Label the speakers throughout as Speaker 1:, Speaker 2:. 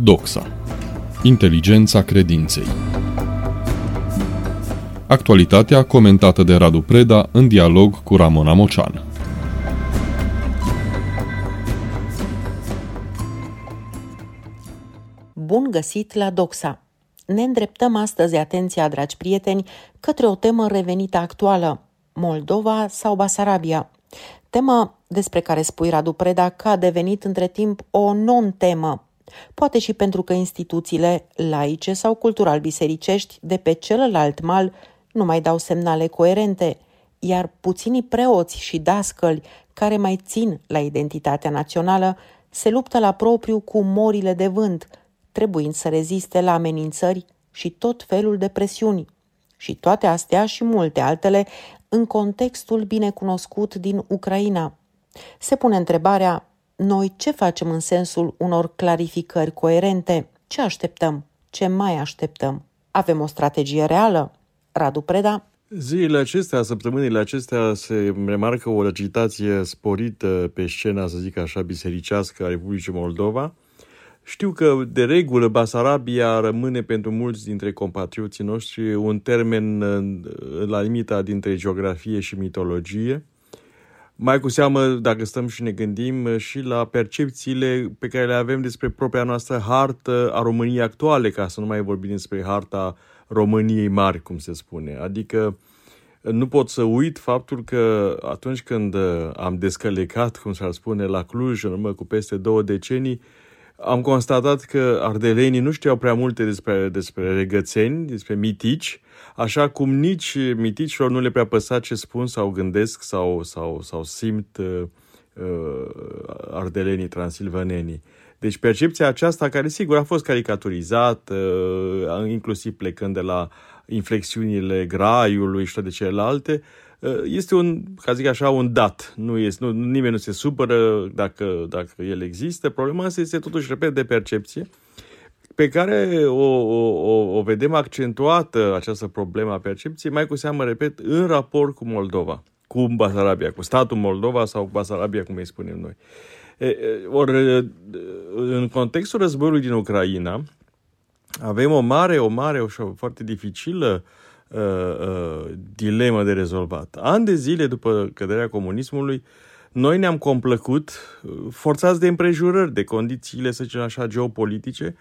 Speaker 1: Doxa. Inteligența credinței. Actualitatea comentată de Radu Preda în dialog cu Ramona Mocean.
Speaker 2: Bun găsit la Doxa! Ne îndreptăm astăzi atenția, dragi prieteni, către o temă revenită actuală, Moldova sau Basarabia. Temă despre care spui, Radu Preda, că a devenit între timp o non-temă, poate și pentru că instituțiile laice sau cultural bisericești de pe celălalt mal nu mai dau semnale coerente, iar puținii preoți și dascăli care mai țin la identitatea națională se luptă la propriu cu morile de vânt, trebuind să reziste la amenințări și tot felul de presiuni. Și toate astea și multe altele în contextul binecunoscut din Ucraina. Se pune întrebarea, noi ce facem în sensul unor clarificări coerente? Ce așteptăm? Ce mai așteptăm? Avem o strategie reală? Radu Preda?
Speaker 3: Zilele acestea, săptămânile acestea, se remarcă o agitație sporită pe scena, să zic așa, bisericească a Republicii Moldova. Știu că, de regulă, Basarabia rămâne pentru mulți dintre compatrioții noștri un termen la limita dintre geografie și mitologie. Mai cu seamă, dacă stăm și ne gândim și la percepțiile pe care le avem despre propria noastră hartă a României actuale, ca să nu mai vorbim despre harta României mari, cum se spune. Adică nu pot să uit faptul că atunci când am descălecat, cum s-ar spune, la Cluj, în urmă cu peste două decenii, am constatat că ardelenii nu știau prea multe despre, despre regățeni, despre mitici, așa cum nici miticilor nu le prea păsa ce spun sau gândesc sau, sau, sau simt uh, uh, ardelenii transilvanenii. Deci percepția aceasta, care sigur a fost caricaturizată, uh, inclusiv plecând de la inflexiunile graiului și toate celelalte, uh, este un, ca zic așa, un dat. Nu este, nu, nimeni nu se supără dacă, dacă el există. Problema asta este totuși, repet, de percepție pe care o, o, o vedem accentuată această problemă a percepției, mai cu seamă, repet, în raport cu Moldova, cu Basarabia, cu statul Moldova sau cu Basarabia, cum îi spunem noi. Ori, în contextul războiului din Ucraina, avem o mare, o mare și o foarte dificilă uh, uh, dilemă de rezolvat. Ani de zile după căderea comunismului, noi ne-am complăcut, forțați de împrejurări, de condițiile, să zicem așa, geopolitice,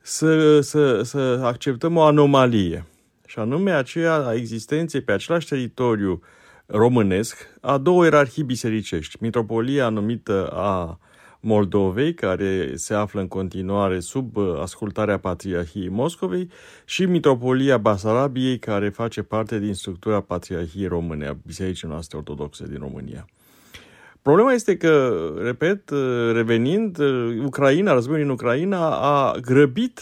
Speaker 3: să, să, să acceptăm o anomalie. Și anume aceea a existenței pe același teritoriu românesc a două ierarhii bisericești. Mitropolia numită a Moldovei, care se află în continuare sub ascultarea Patriarhiei Moscovei, și Mitropolia Basarabiei, care face parte din structura Patriarhiei Române, a Bisericii noastre ortodoxe din România. Problema este că, repet, revenind, Ucraina, războiul în Ucraina a grăbit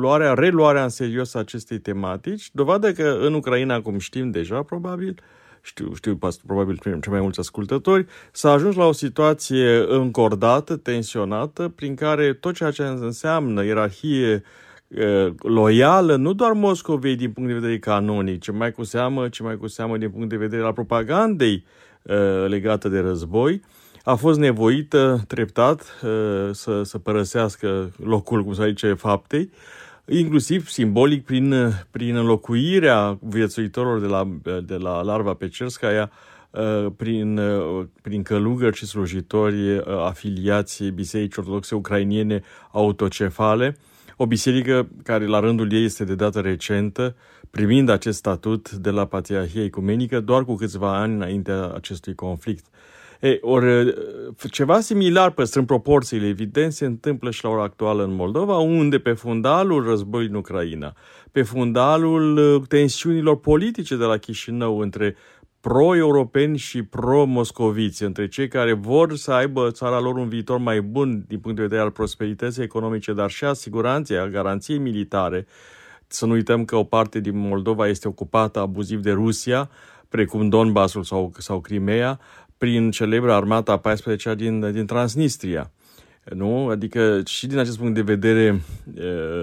Speaker 3: luarea, reluarea în serios a acestei tematici, dovadă că în Ucraina, cum știm deja, probabil, știu, știu probabil cei mai mulți ascultători, s-a ajuns la o situație încordată, tensionată, prin care tot ceea ce înseamnă ierarhie loială, nu doar Moscovei din punct de vedere canonic, ci mai cu seamă, ci mai cu seamă din punct de vedere al propagandei legată de război, a fost nevoită treptat să, să părăsească locul, cum se zice, faptei, inclusiv simbolic prin, prin înlocuirea viețuitorilor de la, de la Larva Pecerskaya prin, prin călugări și slujitori afiliați Bisericii Ortodoxe Ucrainiene autocefale, o biserică care la rândul ei este de dată recentă, primind acest statut de la Patriarhia Ecumenică doar cu câțiva ani înaintea acestui conflict. E, ori, ceva similar, păstrând proporțiile, evident, se întâmplă și la ora actuală în Moldova, unde pe fundalul războiului în Ucraina, pe fundalul uh, tensiunilor politice de la Chișinău între pro-europeni și pro-moscoviți, între cei care vor să aibă țara lor un viitor mai bun din punct de vedere al prosperității economice, dar și a siguranței, a garanției militare. Să nu uităm că o parte din Moldova este ocupată abuziv de Rusia, precum Donbassul sau, sau Crimea, prin celebra armata a 14-a din, din Transnistria. Nu? Adică și din acest punct de vedere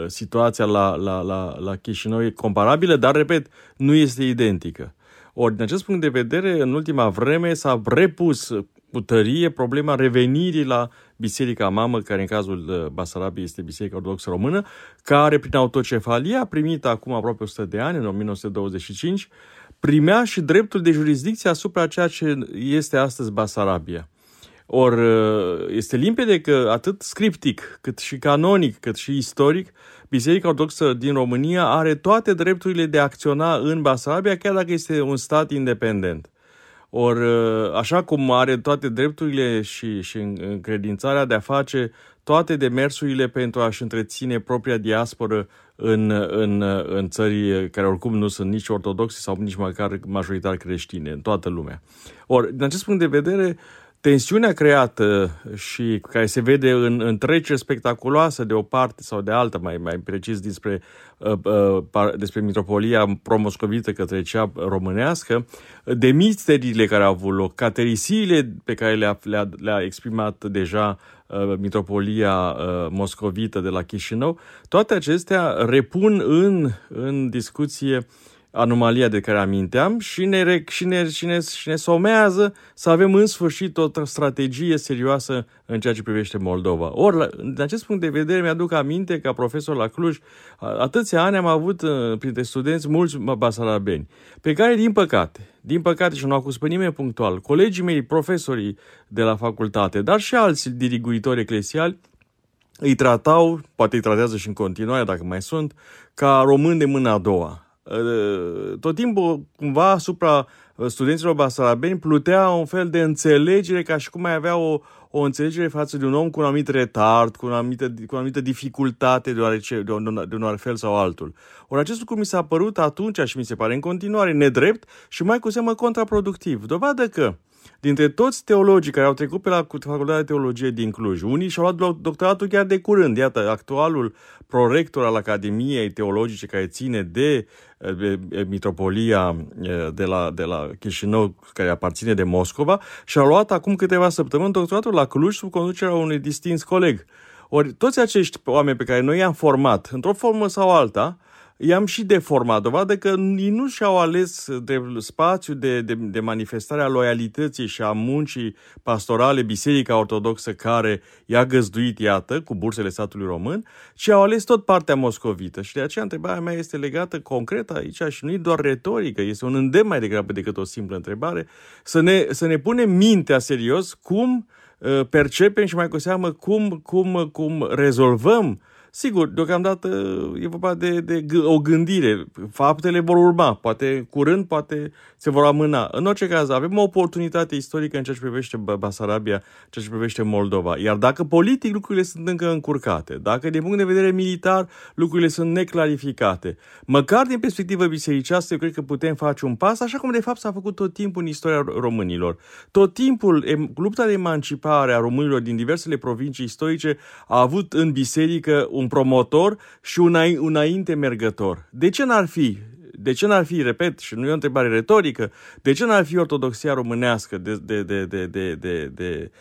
Speaker 3: situația la, la, la, la Chișinău e comparabilă, dar, repet, nu este identică. Ori, din acest punct de vedere, în ultima vreme s-a repus cu tărie problema revenirii la Biserica Mamă, care în cazul uh, Basarabiei este Biserica Ortodoxă Română, care prin autocefalie a primit acum aproape 100 de ani, în 1925, primea și dreptul de jurisdicție asupra ceea ce este astăzi Basarabia. Or, uh, este limpede că atât scriptic, cât și canonic, cât și istoric, Biserica Ortodoxă din România are toate drepturile de a acționa în Basarabia, chiar dacă este un stat independent. Or, uh, așa cum are toate drepturile și, și încredințarea de a face toate demersurile pentru a-și întreține propria diasporă în, în, în țări care oricum nu sunt nici ortodoxe sau nici măcar majoritar creștine, în toată lumea. Or, din acest punct de vedere, tensiunea creată și care se vede în, în treceri spectaculoasă de o parte sau de alta, mai, mai precis despre, uh, uh, despre mitropolia promoscovită către cea românească, de misteriile care au avut loc, caterisiile pe care le-a, le-a, le-a exprimat deja uh, mitropolia uh, moscovită de la Chișinău, toate acestea repun în, în discuție uh, anomalia de care aminteam și ne, și, ne, și, ne, și ne somează să avem în sfârșit o strategie serioasă în ceea ce privește Moldova. Ori, din acest punct de vedere, mi-aduc aminte ca profesor la Cluj, atâția ani am avut uh, printre studenți mulți basarabeni, pe care, din păcate, din păcate și nu au acuz pe nimeni punctual, colegii mei, profesorii de la facultate, dar și alți diriguitori eclesiali, îi tratau, poate îi tratează și în continuare dacă mai sunt, ca români de mâna a doua Ă, tot timpul cumva asupra studenților basarabeni plutea un fel de înțelegere ca și cum mai avea o, o înțelegere față de un om cu un anumit retard, cu o anumită, cu o anumită dificultate deoarece, de, un, de un fel sau altul. Ori acest lucru mi s-a părut atunci și mi se pare în continuare nedrept și mai cu seamă contraproductiv. Dovadă că dintre toți teologii care au trecut pe la Facultatea de Teologie din Cluj, unii și-au luat doctoratul chiar de curând. Iată, actualul prorector al Academiei Teologice care ține de, de mitropolia de la, de la Chișinău, care aparține de Moscova, și-a luat acum câteva săptămâni doctoratul la Cluj sub conducerea unui distins coleg. Ori toți acești oameni pe care noi i-am format, într-o formă sau alta, i-am și deformat. Dovadă că ei nu și-au ales de spațiu de, de, de manifestare a loialității și a muncii pastorale Biserica Ortodoxă care i-a găzduit, iată, cu bursele statului român, ci au ales tot partea moscovită. Și de aceea întrebarea mea este legată concret aici și nu e doar retorică, este un îndemn mai degrabă decât o simplă întrebare, să ne, să ne punem mintea serios cum uh, percepem și mai cu seamă cum, cum, cum rezolvăm uh, Sigur, deocamdată e vorba de, de o gândire. Faptele vor urma, poate curând, poate se vor amâna. În orice caz, avem o oportunitate istorică în ceea ce privește Basarabia, în ceea ce privește Moldova. Iar dacă politic lucrurile sunt încă încurcate, dacă din punct de vedere militar lucrurile sunt neclarificate, măcar din perspectivă bisericească, eu cred că putem face un pas, așa cum de fapt s-a făcut tot timpul în istoria românilor. Tot timpul lupta de emancipare a românilor din diversele provincii istorice a avut în biserică un promotor și un înainte mergător. De ce n-ar fi? De ce n-ar fi, repet, și nu e o întrebare retorică, de ce n-ar fi ortodoxia românească de, de, de, de, de, de, de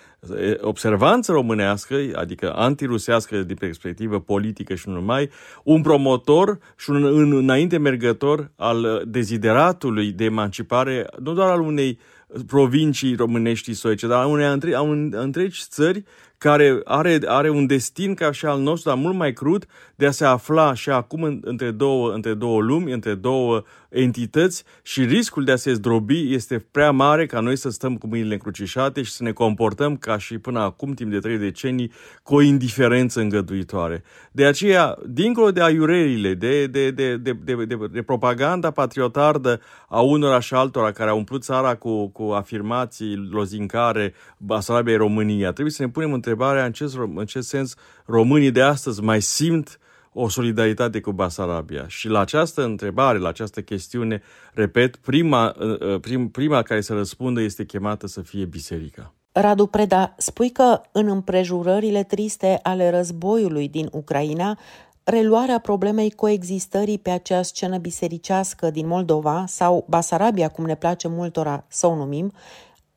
Speaker 3: observanță românească, adică antirusească din perspectivă politică și nu numai, un promotor și un înainte mergător al dezideratului de emancipare, nu doar al unei provincii românești istorice, dar a unei întregi țări care are, are un destin ca și al nostru, dar mult mai crud, de a se afla și acum între două, între două lumi, între două entități și riscul de a se zdrobi este prea mare ca noi să stăm cu mâinile încrucișate și să ne comportăm ca și până acum, timp de trei decenii, cu o indiferență îngăduitoare. De aceea, dincolo de aiurerile, de, de, de, de, de, de, de propaganda patriotardă a unora și altora care au umplut țara cu, cu afirmații lozincare, Basarabiei România, trebuie să ne punem întrebarea în ce, în ce sens românii de astăzi mai simt o solidaritate cu Basarabia. Și la această întrebare, la această chestiune, repet, prima, uh, uh, prim, prima care să răspundă este chemată să fie biserica.
Speaker 2: Radu Preda, spui că în împrejurările triste ale războiului din Ucraina, reluarea problemei coexistării pe acea scenă bisericească din Moldova sau Basarabia, cum ne place multora să o numim,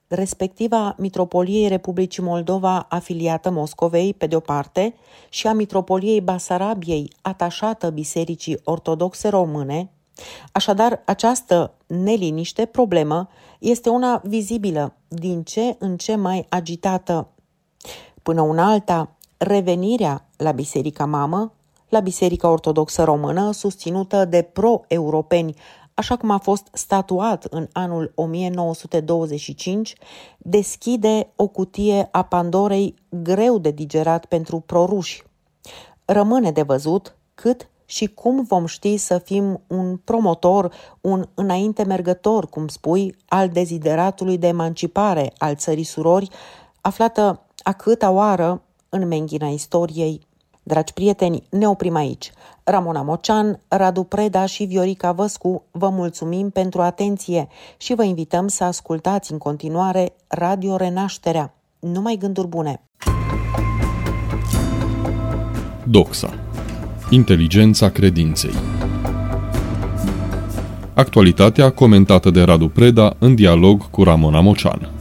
Speaker 2: respectiva Mitropoliei Republicii Moldova afiliată Moscovei, pe de-o parte, și a Mitropoliei Basarabiei, atașată Bisericii Ortodoxe Române, Așadar, această neliniște, problemă, este una vizibilă, din ce în ce mai agitată. Până una alta, revenirea la Biserica Mamă, la Biserica Ortodoxă Română, susținută de pro-europeni, așa cum a fost statuat în anul 1925, deschide o cutie a Pandorei greu de digerat pentru proruși. Rămâne de văzut cât și cum vom ști să fim un promotor, un înainte mergător, cum spui, al dezideratului de emancipare al țării surori, aflată a câta oară în menghina istoriei. Dragi prieteni, ne oprim aici. Ramona Mocean, Radu Preda și Viorica Văscu vă mulțumim pentru atenție și vă invităm să ascultați în continuare Radio Renașterea. Numai gânduri bune!
Speaker 1: Doxa Inteligența credinței Actualitatea comentată de Radu Preda în dialog cu Ramona Mocean.